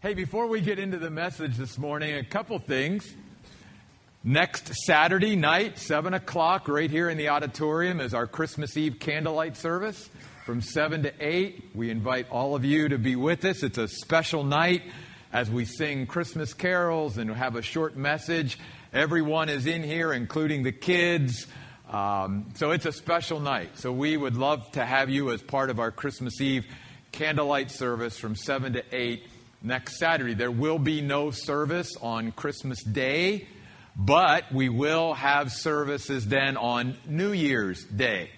Hey, before we get into the message this morning, a couple things. Next Saturday night, 7 o'clock, right here in the auditorium, is our Christmas Eve candlelight service from 7 to 8. We invite all of you to be with us. It's a special night as we sing Christmas carols and have a short message. Everyone is in here, including the kids. Um, so it's a special night. So we would love to have you as part of our Christmas Eve candlelight service from 7 to 8 next Saturday. There will be no service on Christmas Day, but we will have services then on New Year's Day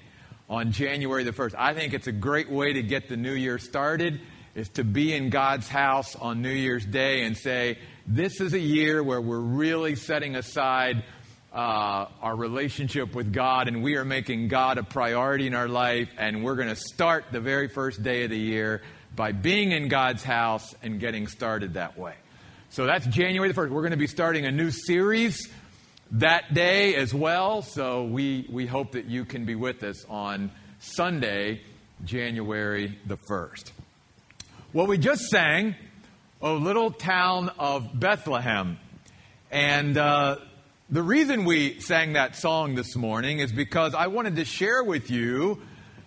on January the 1st. I think it's a great way to get the new year started is to be in God's house on New Year's Day and say, this is a year where we're really setting aside uh, our relationship with God and we are making God a priority in our life and we're going to start the very first day of the year by being in God's house and getting started that way. So that's January the 1st. We're going to be starting a new series that day as well. So we, we hope that you can be with us on Sunday, January the 1st. Well, we just sang O Little Town of Bethlehem. And uh, the reason we sang that song this morning is because I wanted to share with you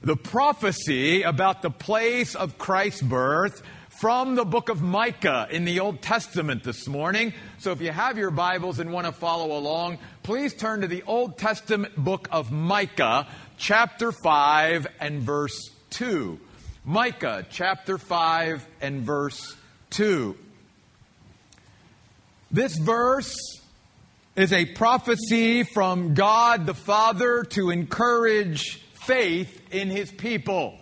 the prophecy about the place of Christ's birth from the book of Micah in the Old Testament this morning. So if you have your Bibles and want to follow along, please turn to the Old Testament book of Micah, chapter 5 and verse 2. Micah, chapter 5 and verse 2. This verse is a prophecy from God the Father to encourage faith in his people.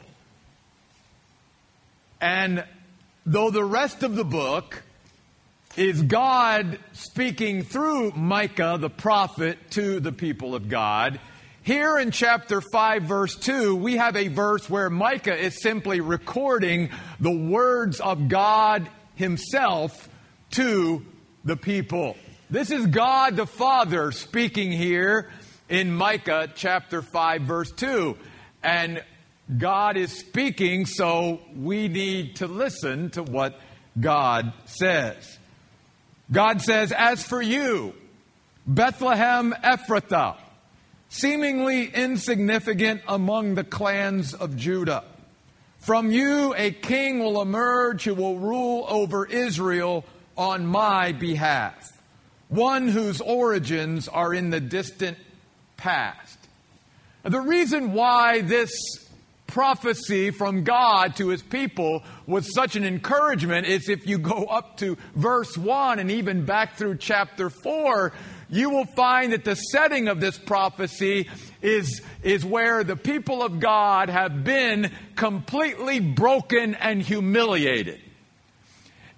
And though the rest of the book is God speaking through Micah the prophet to the people of God, here in chapter 5, verse 2, we have a verse where Micah is simply recording the words of God himself to the people. This is God the Father speaking here in Micah chapter 5, verse 2. And God is speaking, so we need to listen to what God says. God says, As for you, Bethlehem Ephrathah, seemingly insignificant among the clans of Judah, from you a king will emerge who will rule over Israel on my behalf, one whose origins are in the distant past. The reason why this prophecy from God to his people was such an encouragement is if you go up to verse 1 and even back through chapter 4, you will find that the setting of this prophecy is, is where the people of God have been completely broken and humiliated.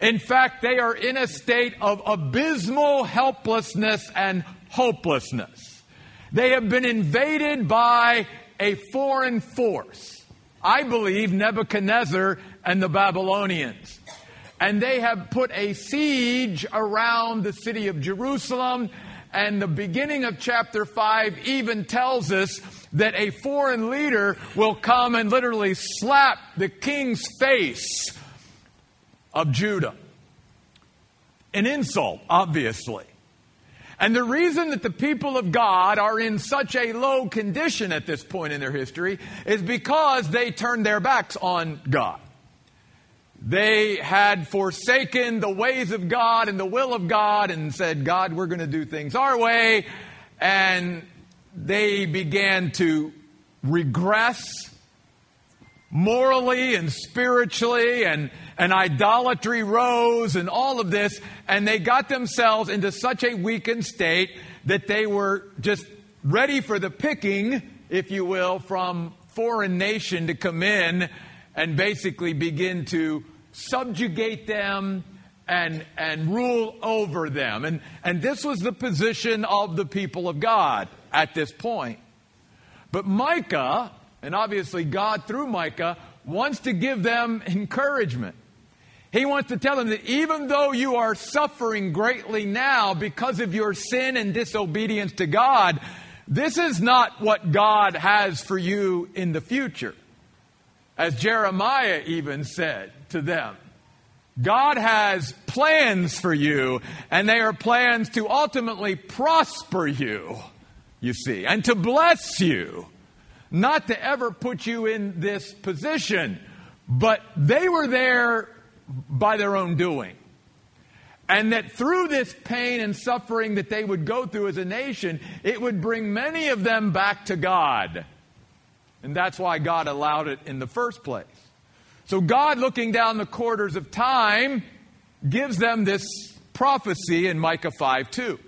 In fact, they are in a state of abysmal helplessness and hopelessness. They have been invaded by a foreign force. I believe Nebuchadnezzar and the Babylonians. And they have put a siege around the city of Jerusalem. And the beginning of chapter 5 even tells us that a foreign leader will come and literally slap the king's face of Judah. An insult, obviously. And the reason that the people of God are in such a low condition at this point in their history is because they turned their backs on God. They had forsaken the ways of God and the will of God and said, God, we're going to do things our way. And they began to regress morally and spiritually and, and idolatry rose and all of this. And they got themselves into such a weakened state that they were just ready for the picking, if you will, from foreign nation to come in and basically begin to subjugate them and, and rule over them. And, and this was the position of the people of God at this point. But Micah and obviously, God, through Micah, wants to give them encouragement. He wants to tell them that even though you are suffering greatly now because of your sin and disobedience to God, this is not what God has for you in the future. As Jeremiah even said to them, God has plans for you, and they are plans to ultimately prosper you, you see, and to bless you, not to ever put you in this position. But they were there by their own doing. And that through this pain and suffering that they would go through as a nation, it would bring many of them back to God. And that's why God allowed it in the first place. So God, looking down the quarters of time, gives them this prophecy in Micah 5 2.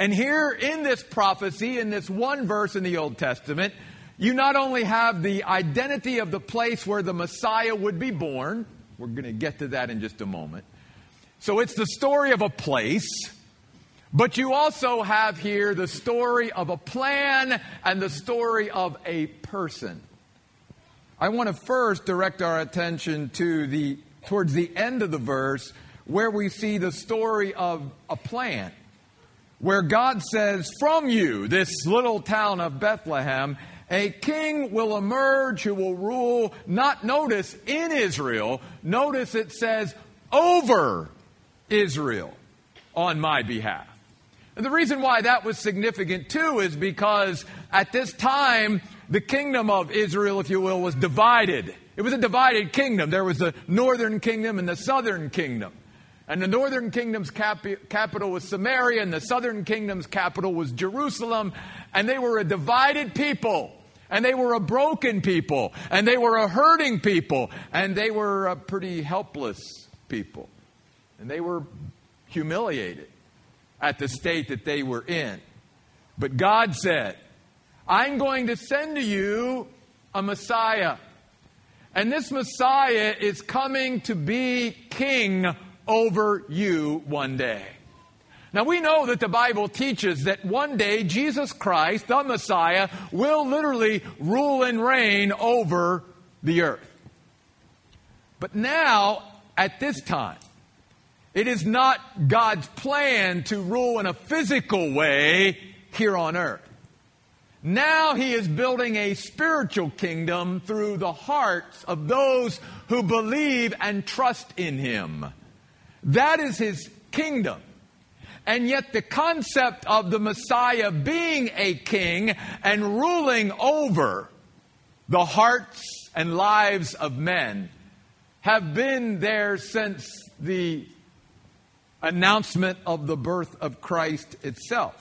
And here in this prophecy, in this one verse in the Old Testament, you not only have the identity of the place where the Messiah would be born, we're going to get to that in just a moment. So it's the story of a place, but you also have here the story of a plan and the story of a person. I want to first direct our attention to the towards the end of the verse where we see the story of a plan. Where God says, From you, this little town of Bethlehem, a king will emerge who will rule, not notice in Israel, notice it says over Israel on my behalf. And the reason why that was significant too is because at this time, the kingdom of Israel, if you will, was divided. It was a divided kingdom. There was the northern kingdom and the southern kingdom. And the northern kingdom's cap- capital was Samaria, and the southern kingdom's capital was Jerusalem. And they were a divided people, and they were a broken people, and they were a hurting people, and they were a pretty helpless people. And they were humiliated at the state that they were in. But God said, I'm going to send to you a Messiah. And this Messiah is coming to be king over you one day. Now we know that the Bible teaches that one day Jesus Christ, the Messiah, will literally rule and reign over the earth. But now, at this time, it is not God's plan to rule in a physical way here on earth. Now he is building a spiritual kingdom through the hearts of those who believe and trust in him. That is his kingdom. And yet, the concept of the Messiah being a king and ruling over the hearts and lives of men have been there since the announcement of the birth of Christ itself.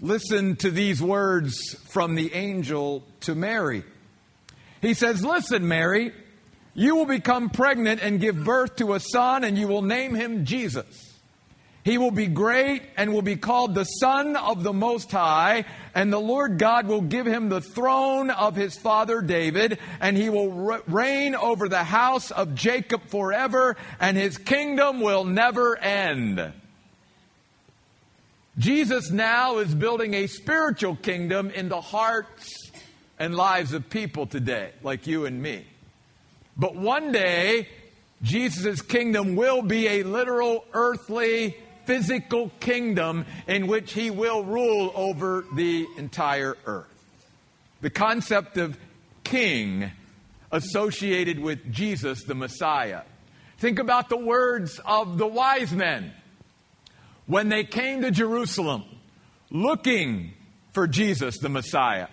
Listen to these words from the angel to Mary. He says, Listen, Mary, you will become pregnant and give birth to a son, and you will name him Jesus. He will be great and will be called the Son of the Most High, and the Lord God will give him the throne of his father David, and he will reign over the house of Jacob forever, and his kingdom will never end. Jesus now is building a spiritual kingdom in the hearts and lives of people today, like you and me. But one day, Jesus' kingdom will be a literal earthly physical kingdom in which he will rule over the entire earth. The concept of king associated with Jesus, the Messiah. Think about the words of the wise men when they came to Jerusalem looking for Jesus, the Messiah.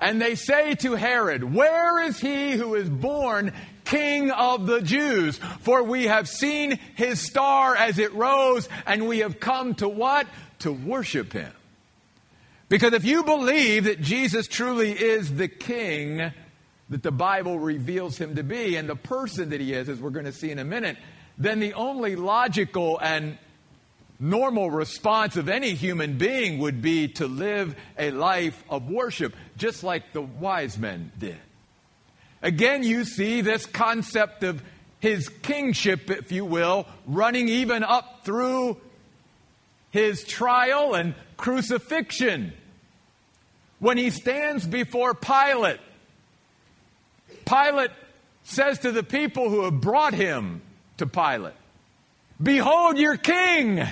And they say to Herod, Where is he who is born King of the Jews? For we have seen his star as it rose, and we have come to what? To worship him. Because if you believe that Jesus truly is the King that the Bible reveals him to be, and the person that he is, as we're going to see in a minute, then the only logical and normal response of any human being would be to live a life of worship, just like the wise men did. Again, you see this concept of his kingship, if you will, running even up through his trial and crucifixion. When he stands before Pilate, Pilate says to the people who have brought him to Pilate, Behold your king!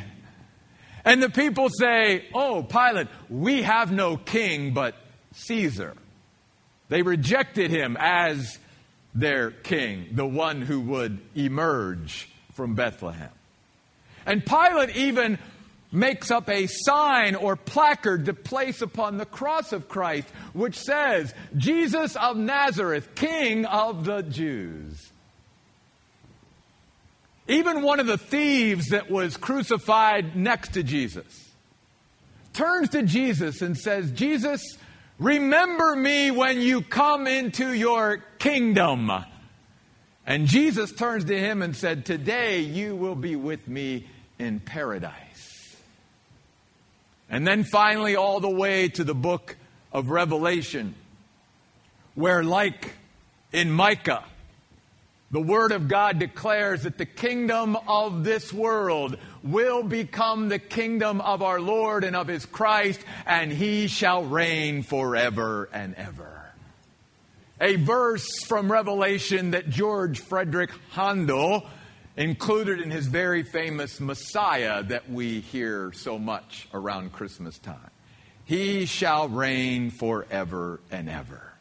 And the people say, Oh, Pilate, we have no king but Caesar. They rejected him as their king, the one who would emerge from Bethlehem. And Pilate even makes up a sign or placard to place upon the cross of Christ, which says, Jesus of Nazareth, King of the Jews. Even one of the thieves that was crucified next to Jesus turns to Jesus and says, Jesus, remember me when you come into your kingdom. And Jesus turns to him and said, Today you will be with me in paradise. And then finally, all the way to the book of Revelation, where, like in Micah, the Word of God declares that the kingdom of this world will become the kingdom of our Lord and of His Christ, and He shall reign forever and ever. A verse from Revelation that George Frederick Handel included in his very famous Messiah that we hear so much around Christmas time. He shall reign forever and ever.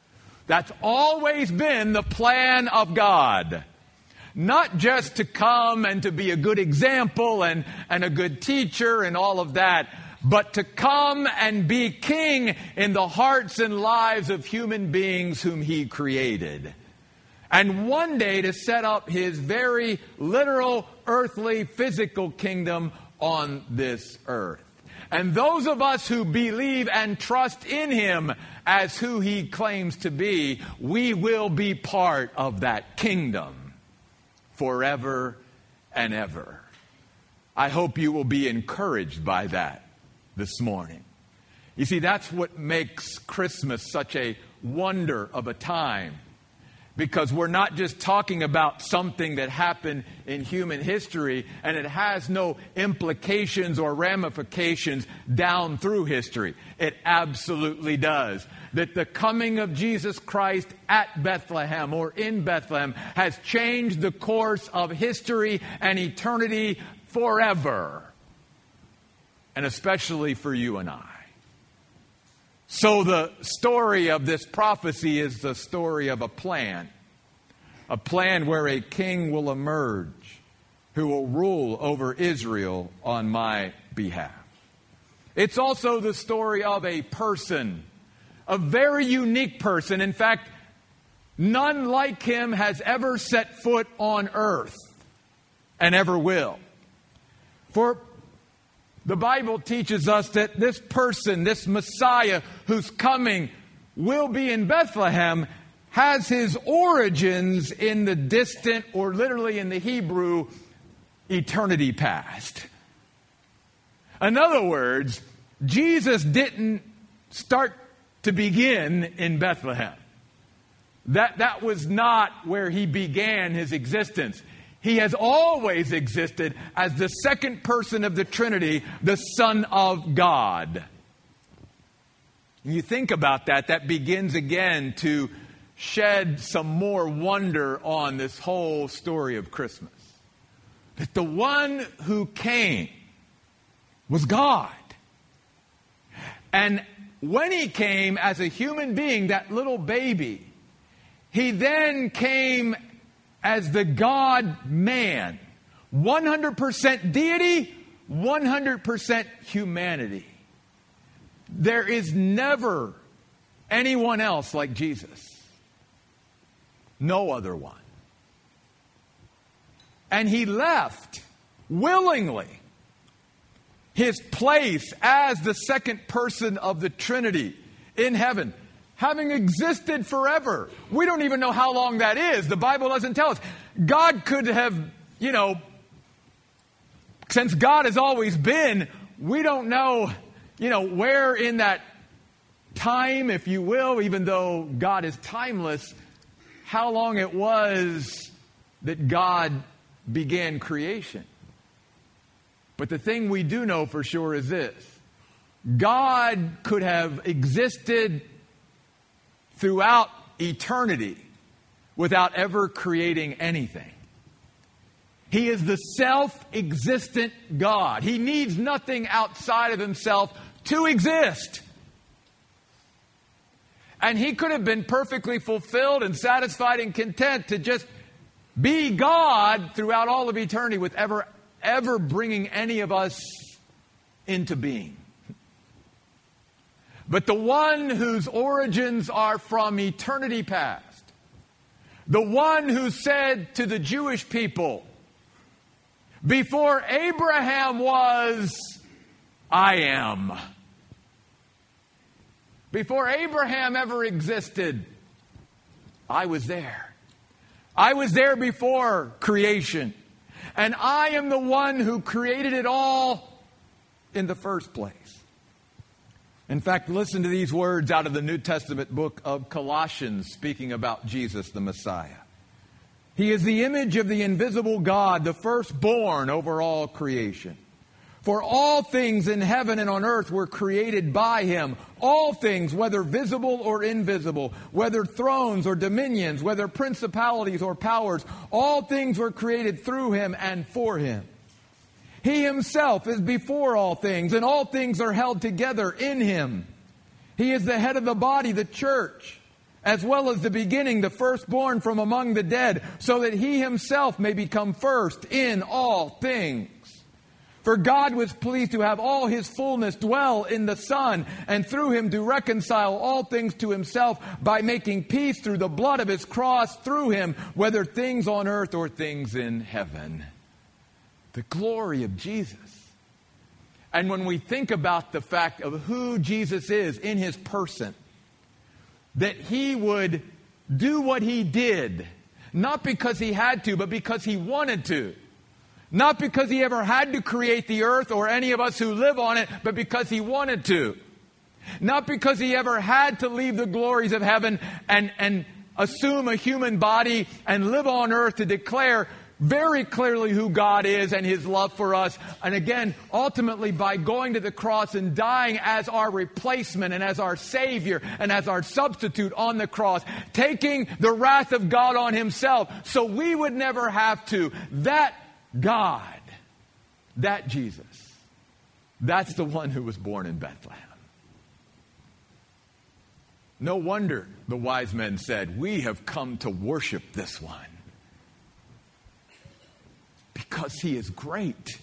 That's always been the plan of God. Not just to come and to be a good example and, and a good teacher and all of that, but to come and be king in the hearts and lives of human beings whom he created. And one day to set up his very literal, earthly, physical kingdom on this earth. And those of us who believe and trust in him as who he claims to be, we will be part of that kingdom forever and ever. I hope you will be encouraged by that this morning. You see, that's what makes Christmas such a wonder of a time because we're not just talking about something that happened in human history and it has no implications or ramifications down through history. It absolutely does. That the coming of Jesus Christ at Bethlehem or in Bethlehem has changed the course of history and eternity forever. And especially for you and I. So, the story of this prophecy is the story of a plan. A plan where a king will emerge who will rule over Israel on my behalf. It's also the story of a person, a very unique person. In fact, none like him has ever set foot on earth and ever will. For the Bible teaches us that this person, this Messiah who's coming, will be in Bethlehem, has his origins in the distant, or literally in the Hebrew, eternity past. In other words, Jesus didn't start to begin in Bethlehem. That, that was not where he began his existence. He has always existed as the second person of the Trinity, the Son of God. You think about that, that begins again to shed some more wonder on this whole story of Christmas. That the one who came was God. And when he came as a human being, that little baby, he then came as the God man 100% deity, 100% humanity. There is never anyone else like Jesus. No other one. And he left willingly his place as the second person of the Trinity in heaven having existed forever. We don't even know how long that is. The Bible doesn't tell us. God could have, you know, since God has always been, we don't know, you know, where in that time, if you will, even though God is timeless, how long it was that God began creation. But the thing we do know for sure is this God could have existed throughout eternity without ever creating anything. He is the self existent God. He needs nothing outside of himself to exist. And he could have been perfectly fulfilled and satisfied and content to just be God throughout all of eternity with ever, ever bringing any of us into being. But the one whose origins are from eternity past, the one who said to the Jewish people, Before Abraham was, I am. Before Abraham ever existed, I was there. I was there before creation. And I am the one who created it all in the first place. In fact, listen to these words out of the New Testament book of Colossians, speaking about Jesus the Messiah. He is the image of the invisible God, the firstborn over all creation. For all things in heaven and on earth were created by him. All things, whether visible or invisible, whether thrones or dominions, whether principalities or powers, all things were created through him and for him. He himself is before all things, and all things are held together in him. He is the head of the body, the church, as well as the beginning, the firstborn from among the dead, so that he himself may become first in all things. For God was pleased to have all his fullness dwell in the Son, and through him to reconcile all things to himself by making peace through the blood of his cross, through him, whether things on earth or things in heaven. The glory of Jesus. And when we think about the fact of who Jesus is in his person, that he would do what he did, not because he had to, but because he wanted to. Not because he ever had to create the earth or any of us who live on it, but because he wanted to. Not because he ever had to leave the glories of heaven and, and assume a human body and live on earth to declare very clearly who God is and his love for us. And again, ultimately by going to the cross and dying as our replacement and as our Savior and as our substitute on the cross, taking the wrath of God on himself so we would never have to. That God, that Jesus, that's the one who was born in Bethlehem. No wonder the wise men said, We have come to worship this one. Because he is great.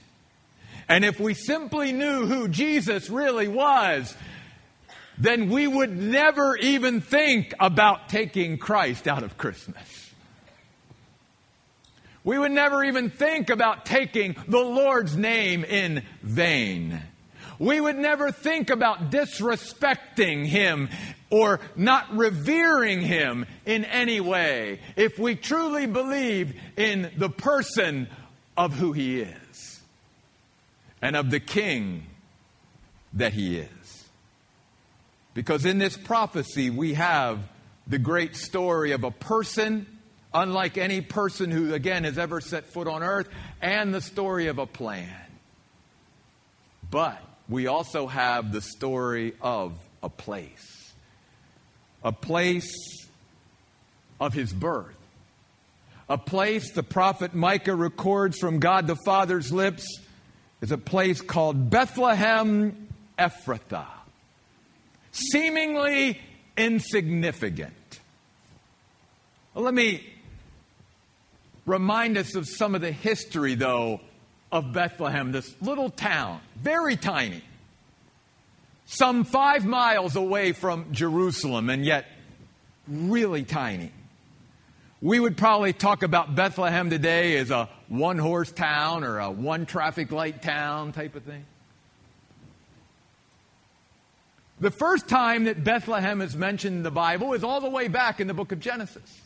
And if we simply knew who Jesus really was, then we would never even think about taking Christ out of Christmas. We would never even think about taking the Lord's name in vain. We would never think about disrespecting Him or not revering Him in any way if we truly believed in the person of who He is and of the King that He is. Because in this prophecy, we have the great story of a person unlike any person who, again, has ever set foot on earth, and the story of a plan. But we also have the story of a place, a place of his birth. A place the prophet Micah records from God the Father's lips is a place called Bethlehem Ephrathah. Seemingly insignificant. Well, let me remind us of some of the history, though, of Bethlehem, this little town, very tiny, some five miles away from Jerusalem, and yet really tiny. We would probably talk about Bethlehem today as a one horse town or a one traffic light town type of thing. The first time that Bethlehem is mentioned in the Bible is all the way back in the book of Genesis.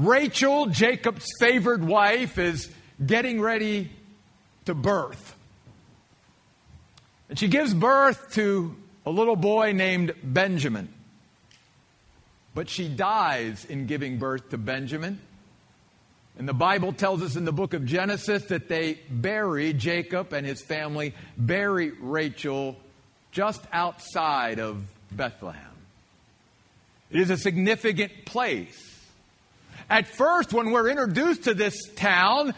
Rachel, Jacob's favored wife, is getting ready to birth. And she gives birth to a little boy named Benjamin. But she dies in giving birth to Benjamin. And the Bible tells us in the book of Genesis that they bury Jacob and his family, bury Rachel just outside of Bethlehem. It is a significant place at first, when we're introduced to this town,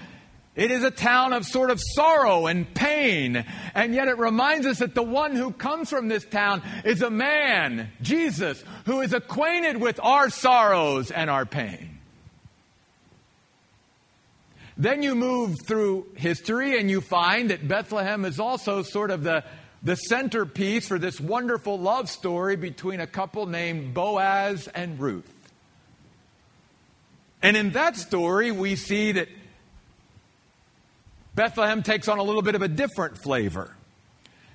It is a town of sort of sorrow and pain. And yet it reminds us that the one who comes from this town is a man, Jesus, who is acquainted with our sorrows and our pain. Then you move through history and you find that Bethlehem is also sort of the, the centerpiece for this wonderful love story between a couple named Boaz and Ruth. And in that story, we see that Bethlehem takes on a little bit of a different flavor.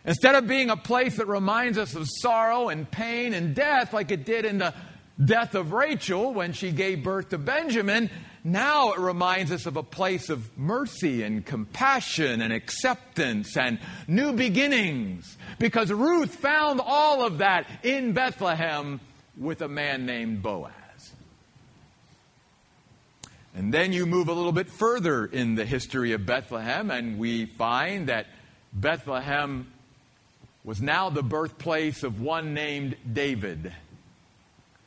Instead of being a place that reminds us of sorrow and pain and death, like it did in the death of Rachel when she gave birth to Benjamin, now it reminds us of a place of mercy and compassion and acceptance and new beginnings. Because Ruth found all of that in Bethlehem with a man named Boaz. And then you move a little bit further in the history of Bethlehem, and we find that Bethlehem was now the birthplace of one named David,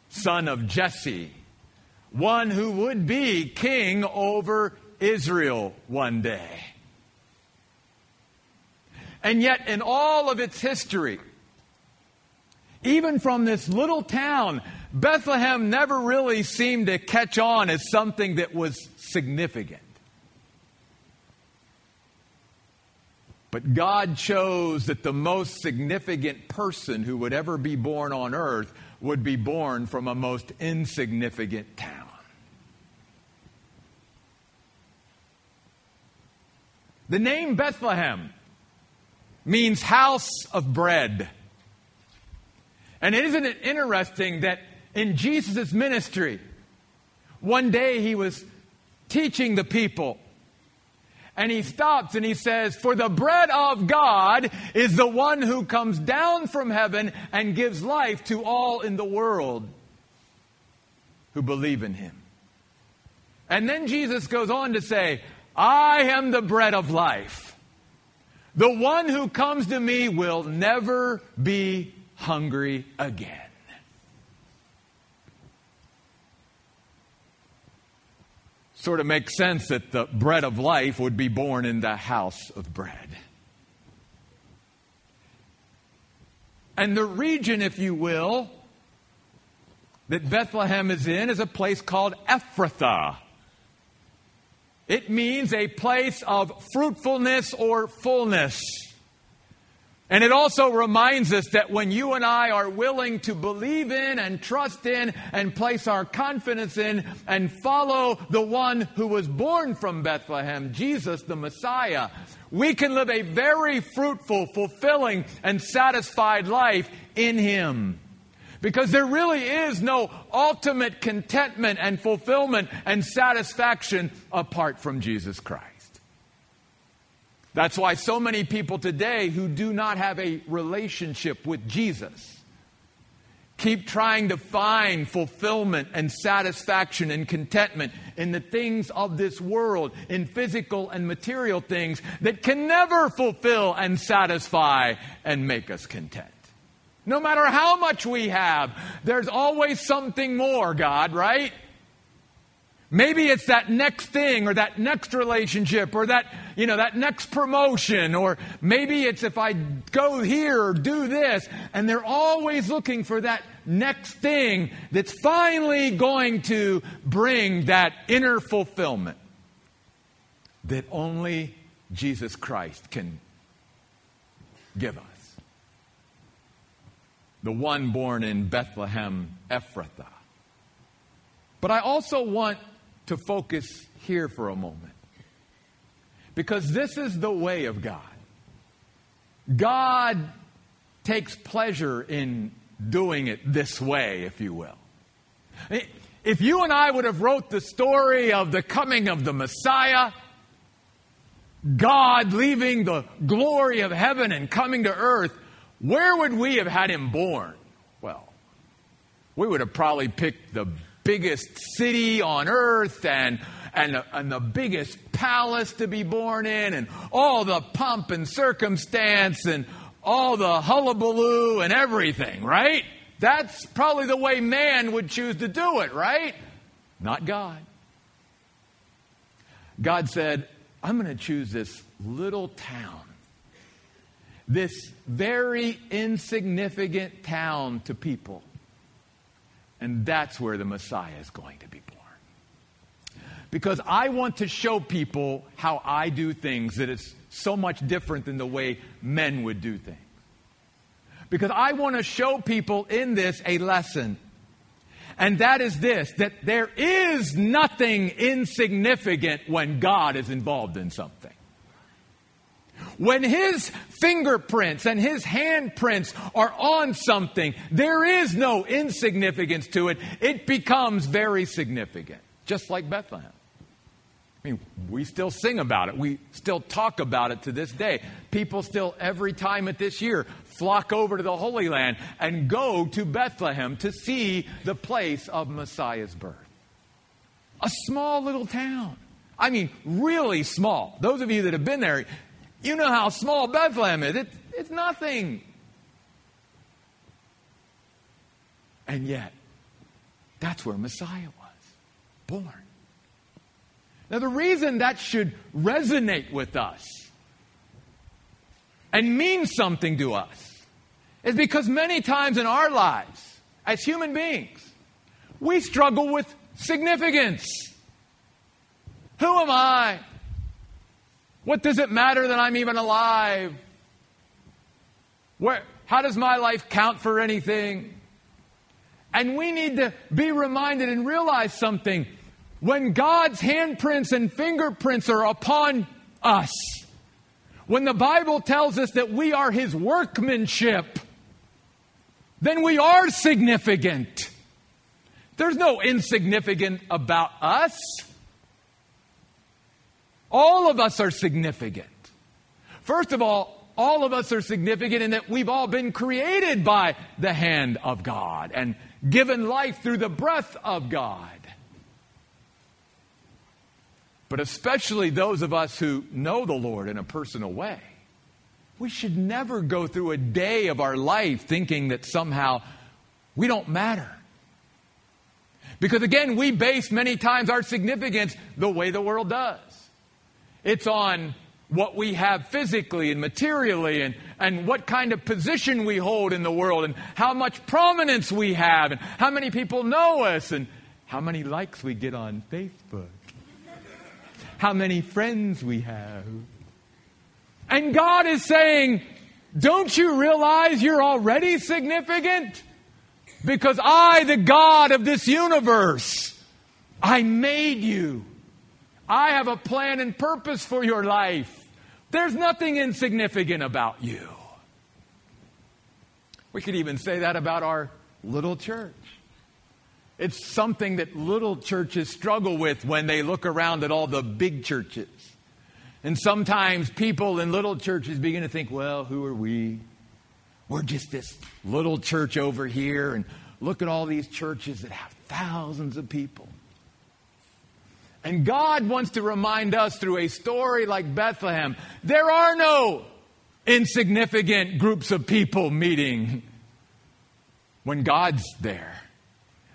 son of Jesse, one who would be king over Israel one day. And yet, in all of its history, even from this little town Bethlehem never really seemed to catch on as something that was significant. But God chose that the most significant person who would ever be born on earth would be born from a most insignificant town. The name Bethlehem means house of bread. And isn't it interesting that in Jesus' ministry. One day he was teaching the people. And he stops and he says, For the bread of God is the one who comes down from heaven and gives life to all in the world who believe in him. And then Jesus goes on to say, I am the bread of life. The one who comes to me will never be hungry again. Sort of makes sense that the bread of life would be born in the house of bread. And the region, if you will, that Bethlehem is in is a place called Ephrathah. It means a place of fruitfulness or fullness. And it also reminds us that when you and I are willing to believe in and trust in and place our confidence in and follow the one who was born from Bethlehem, Jesus the Messiah, we can live a very fruitful, fulfilling, and satisfied life in Him. Because there really is no ultimate contentment and fulfillment and satisfaction apart from Jesus Christ. That's why so many people today who do not have a relationship with Jesus keep trying to find fulfillment and satisfaction and contentment in the things of this world, in physical and material things that can never fulfill and satisfy and make us content. No matter how much we have, there's always something more, God, right? Maybe it's that next thing or that next relationship or that, you know, that next promotion or maybe it's if I go here or do this and they're always looking for that next thing that's finally going to bring that inner fulfillment that only Jesus Christ can give us. The one born in Bethlehem, Ephrathah. But I also want to focus here for a moment. Because this is the way of God. God takes pleasure in doing it this way, if you will. If you and I would have wrote the story of the coming of the Messiah, God leaving the glory of heaven and coming to earth, where would we have had him born? Well, we would have probably picked the biggest city on earth and, and, and the biggest palace to be born in and all the pomp and circumstance and all the hullabaloo and everything, right? That's probably the way man would choose to do it, right? Not God. God said, I'm going to choose this little town, this very insignificant town to people. And that's where the Messiah is going to be born. Because I want to show people how I do things that is so much different than the way men would do things. Because I want to show people in this a lesson. And that is this that there is nothing insignificant when God is involved in something. When his fingerprints and his handprints are on something, there is no insignificance to it. It becomes very significant, just like Bethlehem. I mean, we still sing about it. We still talk about it to this day. People still, every time at this year, flock over to the Holy Land and go to Bethlehem to see the place of Messiah's birth. A small little town. I mean, really small. Those of you that have been there, you know how small Bethlehem is. It's, it's nothing. And yet, that's where Messiah was born. Now, the reason that should resonate with us and mean something to us is because many times in our lives, as human beings, we struggle with significance. Who am I? What does it matter that I'm even alive? Where, how does my life count for anything? And we need to be reminded and realize something. When God's handprints and fingerprints are upon us, when the Bible tells us that we are His workmanship, then we are significant. There's no insignificant about us. All of us are significant. First of all, all of us are significant in that we've all been created by the hand of God and given life through the breath of God. But especially those of us who know the Lord in a personal way, we should never go through a day of our life thinking that somehow we don't matter. Because again, we base many times our significance the way the world does. It's on what we have physically and materially and, and what kind of position we hold in the world and how much prominence we have and how many people know us and how many likes we get on Facebook, how many friends we have. And God is saying, Don't you realize you're already significant? Because I, the God of this universe, I made you. I have a plan and purpose for your life. There's nothing insignificant about you. We could even say that about our little church. It's something that little churches struggle with when they look around at all the big churches. And sometimes people in little churches begin to think, well, who are we? We're just this little church over here. And look at all these churches that have thousands of people. And God wants to remind us through a story like Bethlehem there are no insignificant groups of people meeting when God's there,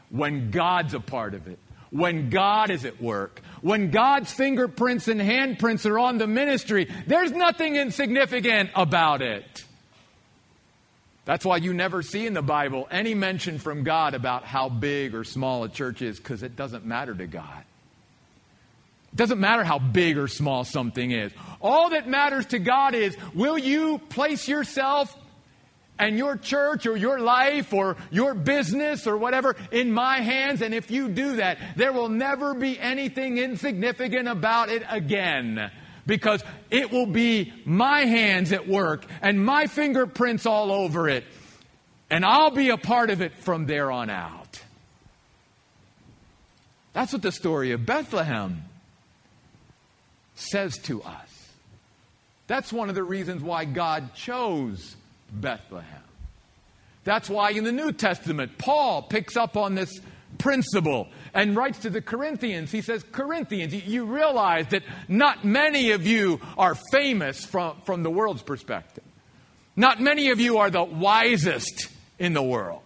when God's a part of it, when God is at work, when God's fingerprints and handprints are on the ministry. There's nothing insignificant about it. That's why you never see in the Bible any mention from God about how big or small a church is, because it doesn't matter to God. It doesn't matter how big or small something is. All that matters to God is will you place yourself and your church or your life or your business or whatever in my hands? And if you do that, there will never be anything insignificant about it again because it will be my hands at work and my fingerprints all over it. And I'll be a part of it from there on out. That's what the story of Bethlehem says to us. That's one of the reasons why God chose Bethlehem. That's why in the New Testament, Paul picks up on this principle and writes to the Corinthians. He says, Corinthians, you realize that not many of you are famous from, from the world's perspective. Not many of you are the wisest in the world.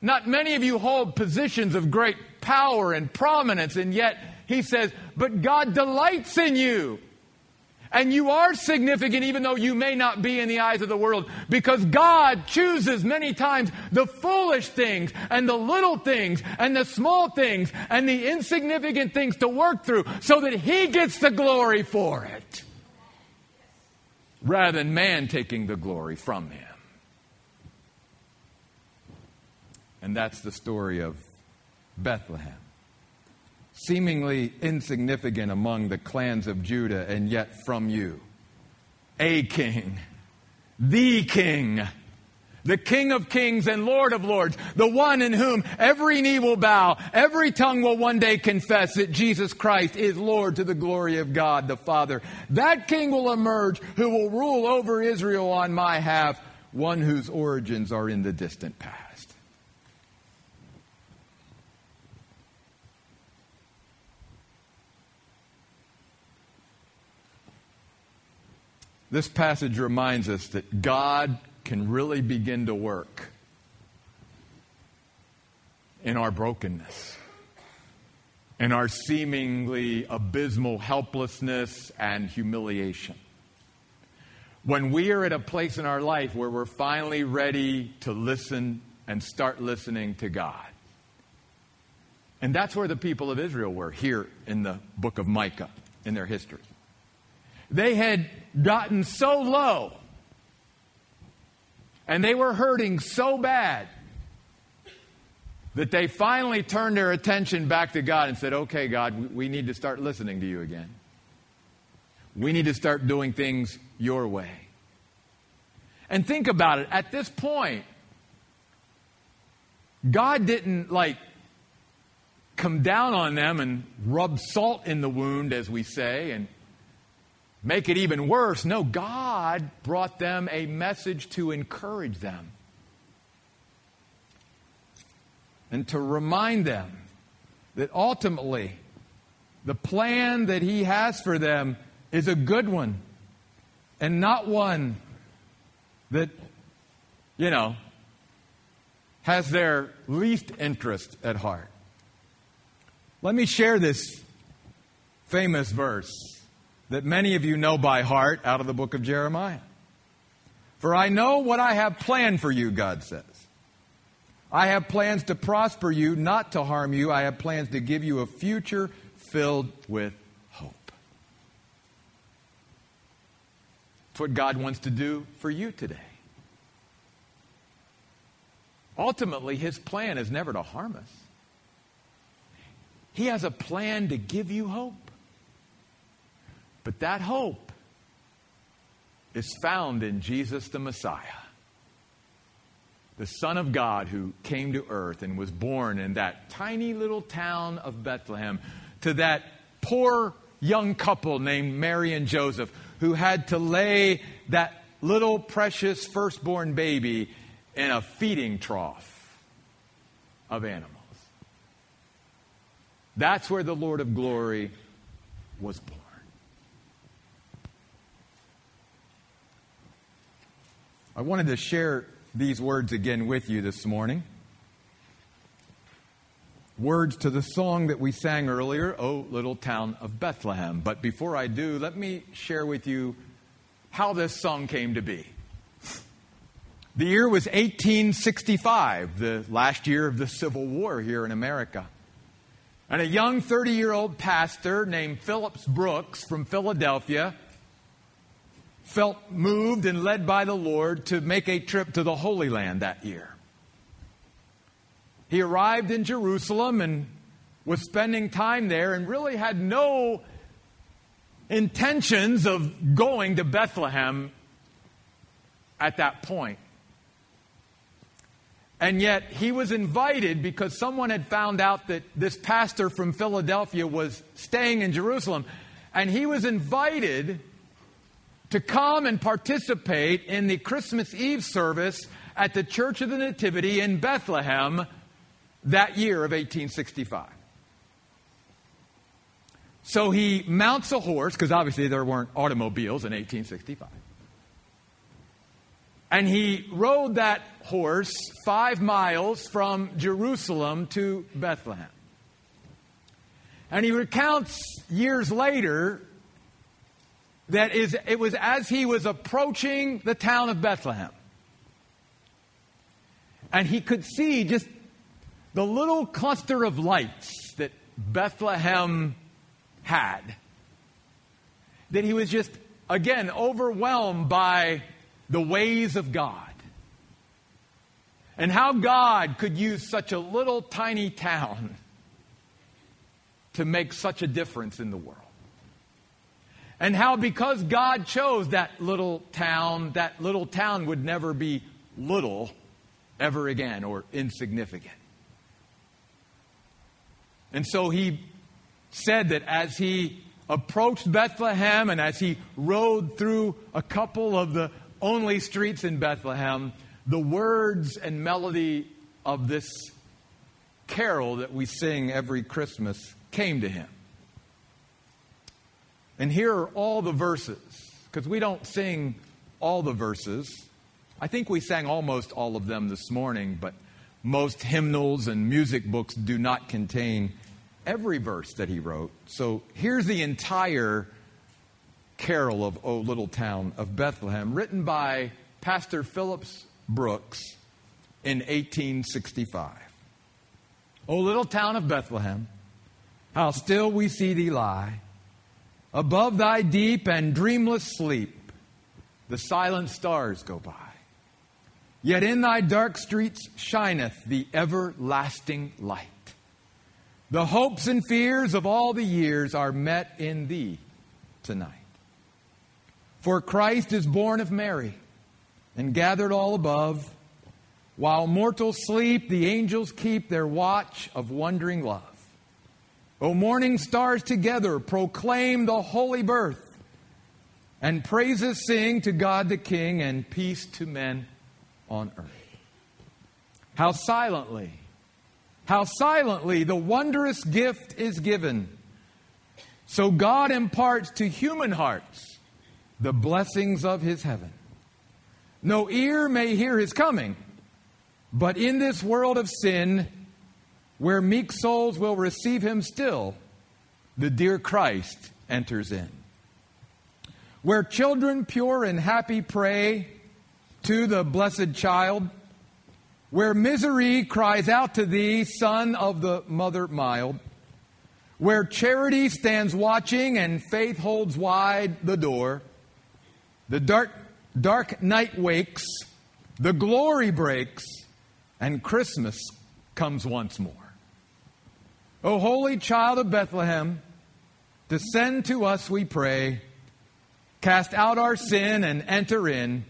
Not many of you hold positions of great power and prominence, and yet he says, But God delights in you. And you are significant even though you may not be in the eyes of the world because God chooses many times the foolish things and the little things and the small things and the insignificant things to work through so that He gets the glory for it rather than man taking the glory from Him. And that's the story of Bethlehem seemingly insignificant among the clans of Judah, and yet from you, a king, the king, the King of kings and Lord of lords, the one in whom every knee will bow, every tongue will one day confess that Jesus Christ is Lord to the glory of God the Father. That king will emerge who will rule over Israel on my behalf, one whose origins are in the distant past. This passage reminds us that God can really begin to work in our brokenness, in our seemingly abysmal helplessness and humiliation. When we are at a place in our life where we're finally ready to listen and start listening to God. And that's where the people of Israel were here in the book of Micah in their history. They had gotten so low and they were hurting so bad that they finally turned their attention back to God and said, Okay, God, we need to start listening to you again. We need to start doing things your way. And think about it. At this point, God didn't like come down on them and rub salt in the wound, as we say, and make it even worse. No, God brought them a message to encourage them and to remind them that ultimately the plan that He has for them is a good one and not one that, you know, has their least interest at heart. Let me share this famous verse that many of you know by heart out of the book of Jeremiah. For I know what I have planned for you, God says. I have plans to prosper you, not to harm you. I have plans to give you a future filled with hope. It's what God wants to do for you today. Ultimately, His plan is never to harm us, He has a plan to give you hope. But that hope is found in Jesus the Messiah, the Son of God who came to earth and was born in that tiny little town of Bethlehem to that poor young couple named Mary and Joseph who had to lay that little precious firstborn baby in a feeding trough of animals. That's where the Lord of glory was born. I wanted to share these words again with you this morning. Words to the song that we sang earlier, O Little Town of Bethlehem. But before I do, let me share with you how this song came to be. The year was 1865, the last year of the Civil War here in America. And a young 30 year old pastor named Phillips Brooks from Philadelphia felt moved and led by the Lord to make a trip to the Holy Land that year. He arrived in Jerusalem and was spending time there and really had no intentions of going to Bethlehem at that point. And yet he was invited because someone had found out that this pastor from Philadelphia was staying in Jerusalem. And he was invited to come and participate in the Christmas Eve service at the Church of the Nativity in Bethlehem that year of 1865. So he mounts a horse, because obviously there weren't automobiles in 1865. And he rode that horse five miles from Jerusalem to Bethlehem. And he recounts years later that is, it was as he was approaching the town of Bethlehem. And he could see just the little cluster of lights that Bethlehem had. That he was just, again, overwhelmed by the ways of God. And how God could use such a little tiny town to make such a difference in the world. And how, because God chose that little town, that little town would never be little ever again or insignificant. And so he said that as he approached Bethlehem and as he rode through a couple of the only streets in Bethlehem, the words and melody of this carol that we sing every Christmas came to him. And here are all the verses, because we don't sing all the verses. I think we sang almost all of them this morning, but most hymnals and music books do not contain every verse that he wrote. So here's the entire carol of O Little Town of Bethlehem, written by Pastor Phillips Brooks in 1865. O little town of Bethlehem, how still we see thee lie Above thy deep and dreamless sleep, the silent stars go by. Yet in thy dark streets shineth the everlasting light. The hopes and fears of all the years are met in thee tonight. For Christ is born of Mary and gathered all above. While mortals sleep, the angels keep their watch of wondering love. O morning stars together proclaim the holy birth, and praises sing to God the King, and peace to men on earth. How silently, how silently the wondrous gift is given. So God imparts to human hearts the blessings of his heaven. No ear may hear his coming, but in this world of sin, where meek souls will receive him still, the dear Christ enters in. Where children pure and happy pray to the blessed child, where misery cries out to thee, son of the mother mild, where charity stands watching and faith holds wide the door, the dark, dark night wakes, the glory breaks, and Christmas comes once more. O holy child of Bethlehem, descend to us, we pray. Cast out our sin and enter in.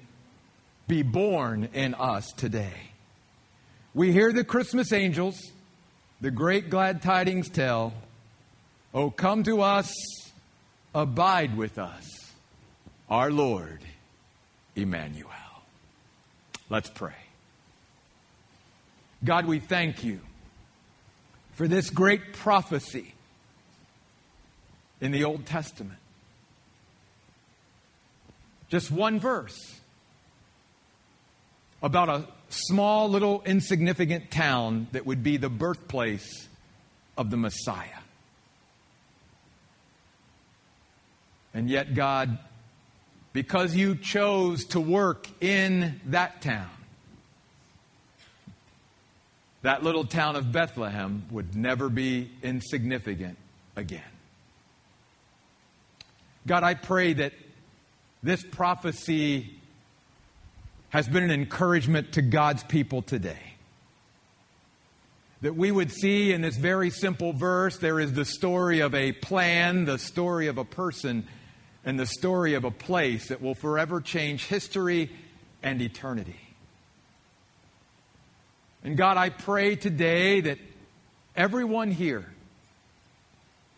Be born in us today. We hear the Christmas angels, the great glad tidings tell. Oh, come to us, abide with us, our Lord, Emmanuel. Let's pray. God, we thank you for this great prophecy in the Old Testament. Just one verse about a small, little, insignificant town that would be the birthplace of the Messiah. And yet, God, because you chose to work in that town, that little town of Bethlehem would never be insignificant again. God, I pray that this prophecy has been an encouragement to God's people today. That we would see in this very simple verse there is the story of a plan, the story of a person, and the story of a place that will forever change history and eternity. And God, I pray today that everyone here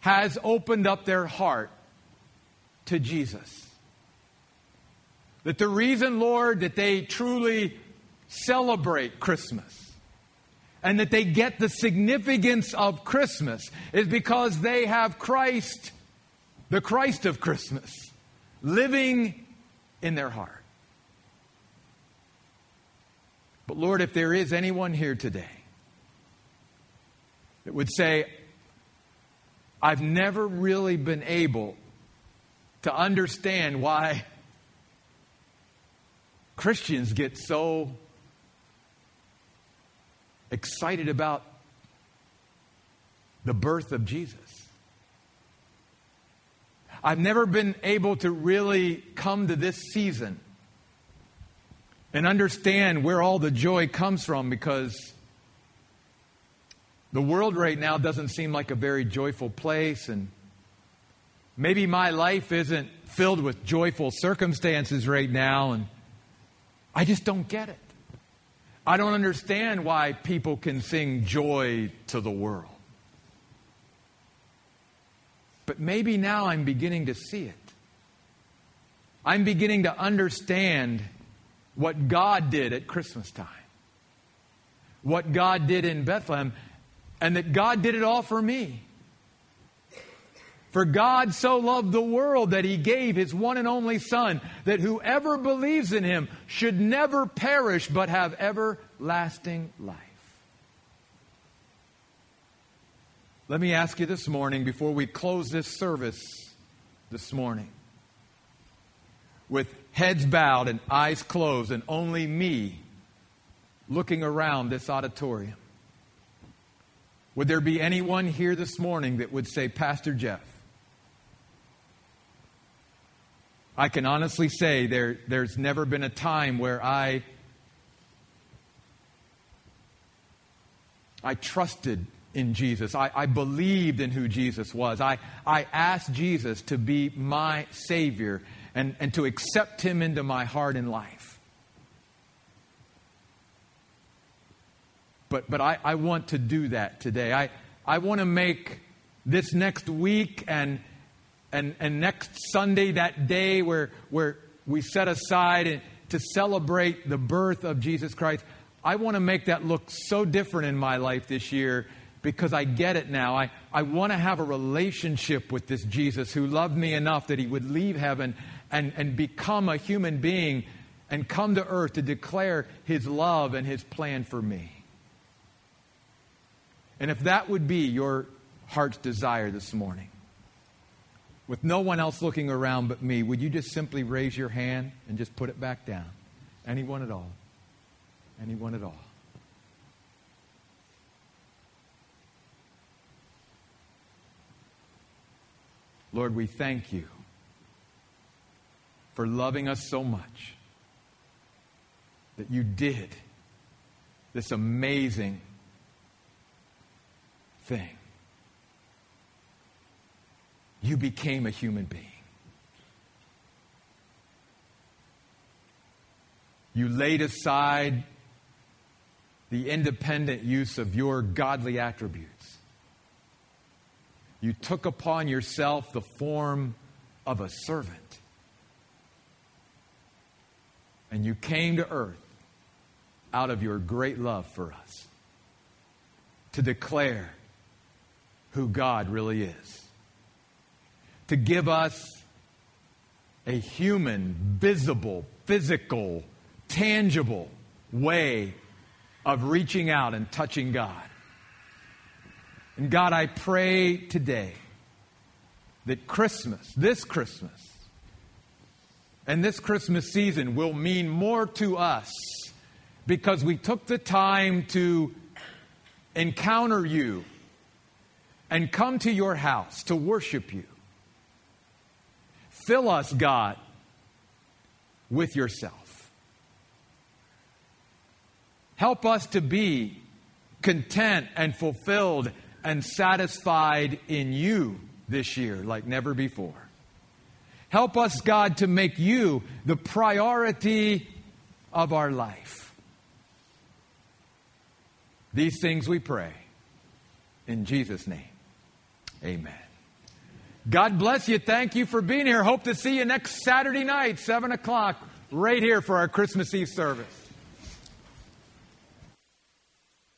has opened up their heart to Jesus. That the reason, Lord, that they truly celebrate Christmas and that they get the significance of Christmas is because they have Christ, the Christ of Christmas, living in their heart. But Lord, if there is anyone here today that would say, I've never really been able to understand why Christians get so excited about the birth of Jesus. I've never been able to really come to this season and understand where all the joy comes from because the world right now doesn't seem like a very joyful place and maybe my life isn't filled with joyful circumstances right now and I just don't get it. I don't understand why people can sing joy to the world. But maybe now I'm beginning to see it. I'm beginning to understand what God did at Christmas time, what God did in Bethlehem, and that God did it all for me. For God so loved the world that he gave his one and only Son, that whoever believes in him should never perish but have everlasting life. Let me ask you this morning, before we close this service this morning, with heads bowed and eyes closed, and only me looking around this auditorium. Would there be anyone here this morning that would say, Pastor Jeff, I can honestly say there, there's never been a time where I, I trusted in Jesus. I, I believed in who Jesus was. I, I asked Jesus to be my Savior and, and to accept Him into my heart and life. But, but I, I want to do that today. I, I want to make this next week and, and, and next Sunday, that day where, where we set aside to celebrate the birth of Jesus Christ, I want to make that look so different in my life this year because I get it now. I, I want to have a relationship with this Jesus who loved me enough that he would leave heaven and, and become a human being and come to earth to declare his love and his plan for me. And if that would be your heart's desire this morning, with no one else looking around but me, would you just simply raise your hand and just put it back down? Anyone at all? Anyone at all? Lord, we thank you for loving us so much that you did this amazing thing. You became a human being. You laid aside the independent use of your godly attributes. You took upon yourself the form of a servant. And you came to earth out of your great love for us to declare who God really is. To give us a human, visible, physical, tangible way of reaching out and touching God. And God, I pray today that Christmas, this Christmas, and this Christmas season will mean more to us because we took the time to encounter you and come to your house to worship you. Fill us, God, with yourself. Help us to be content and fulfilled and satisfied in you this year like never before. Help us, God, to make you the priority of our life. These things we pray in Jesus' name. Amen. God bless you. Thank you for being here. Hope to see you next Saturday night, 7 o'clock, right here for our Christmas Eve service.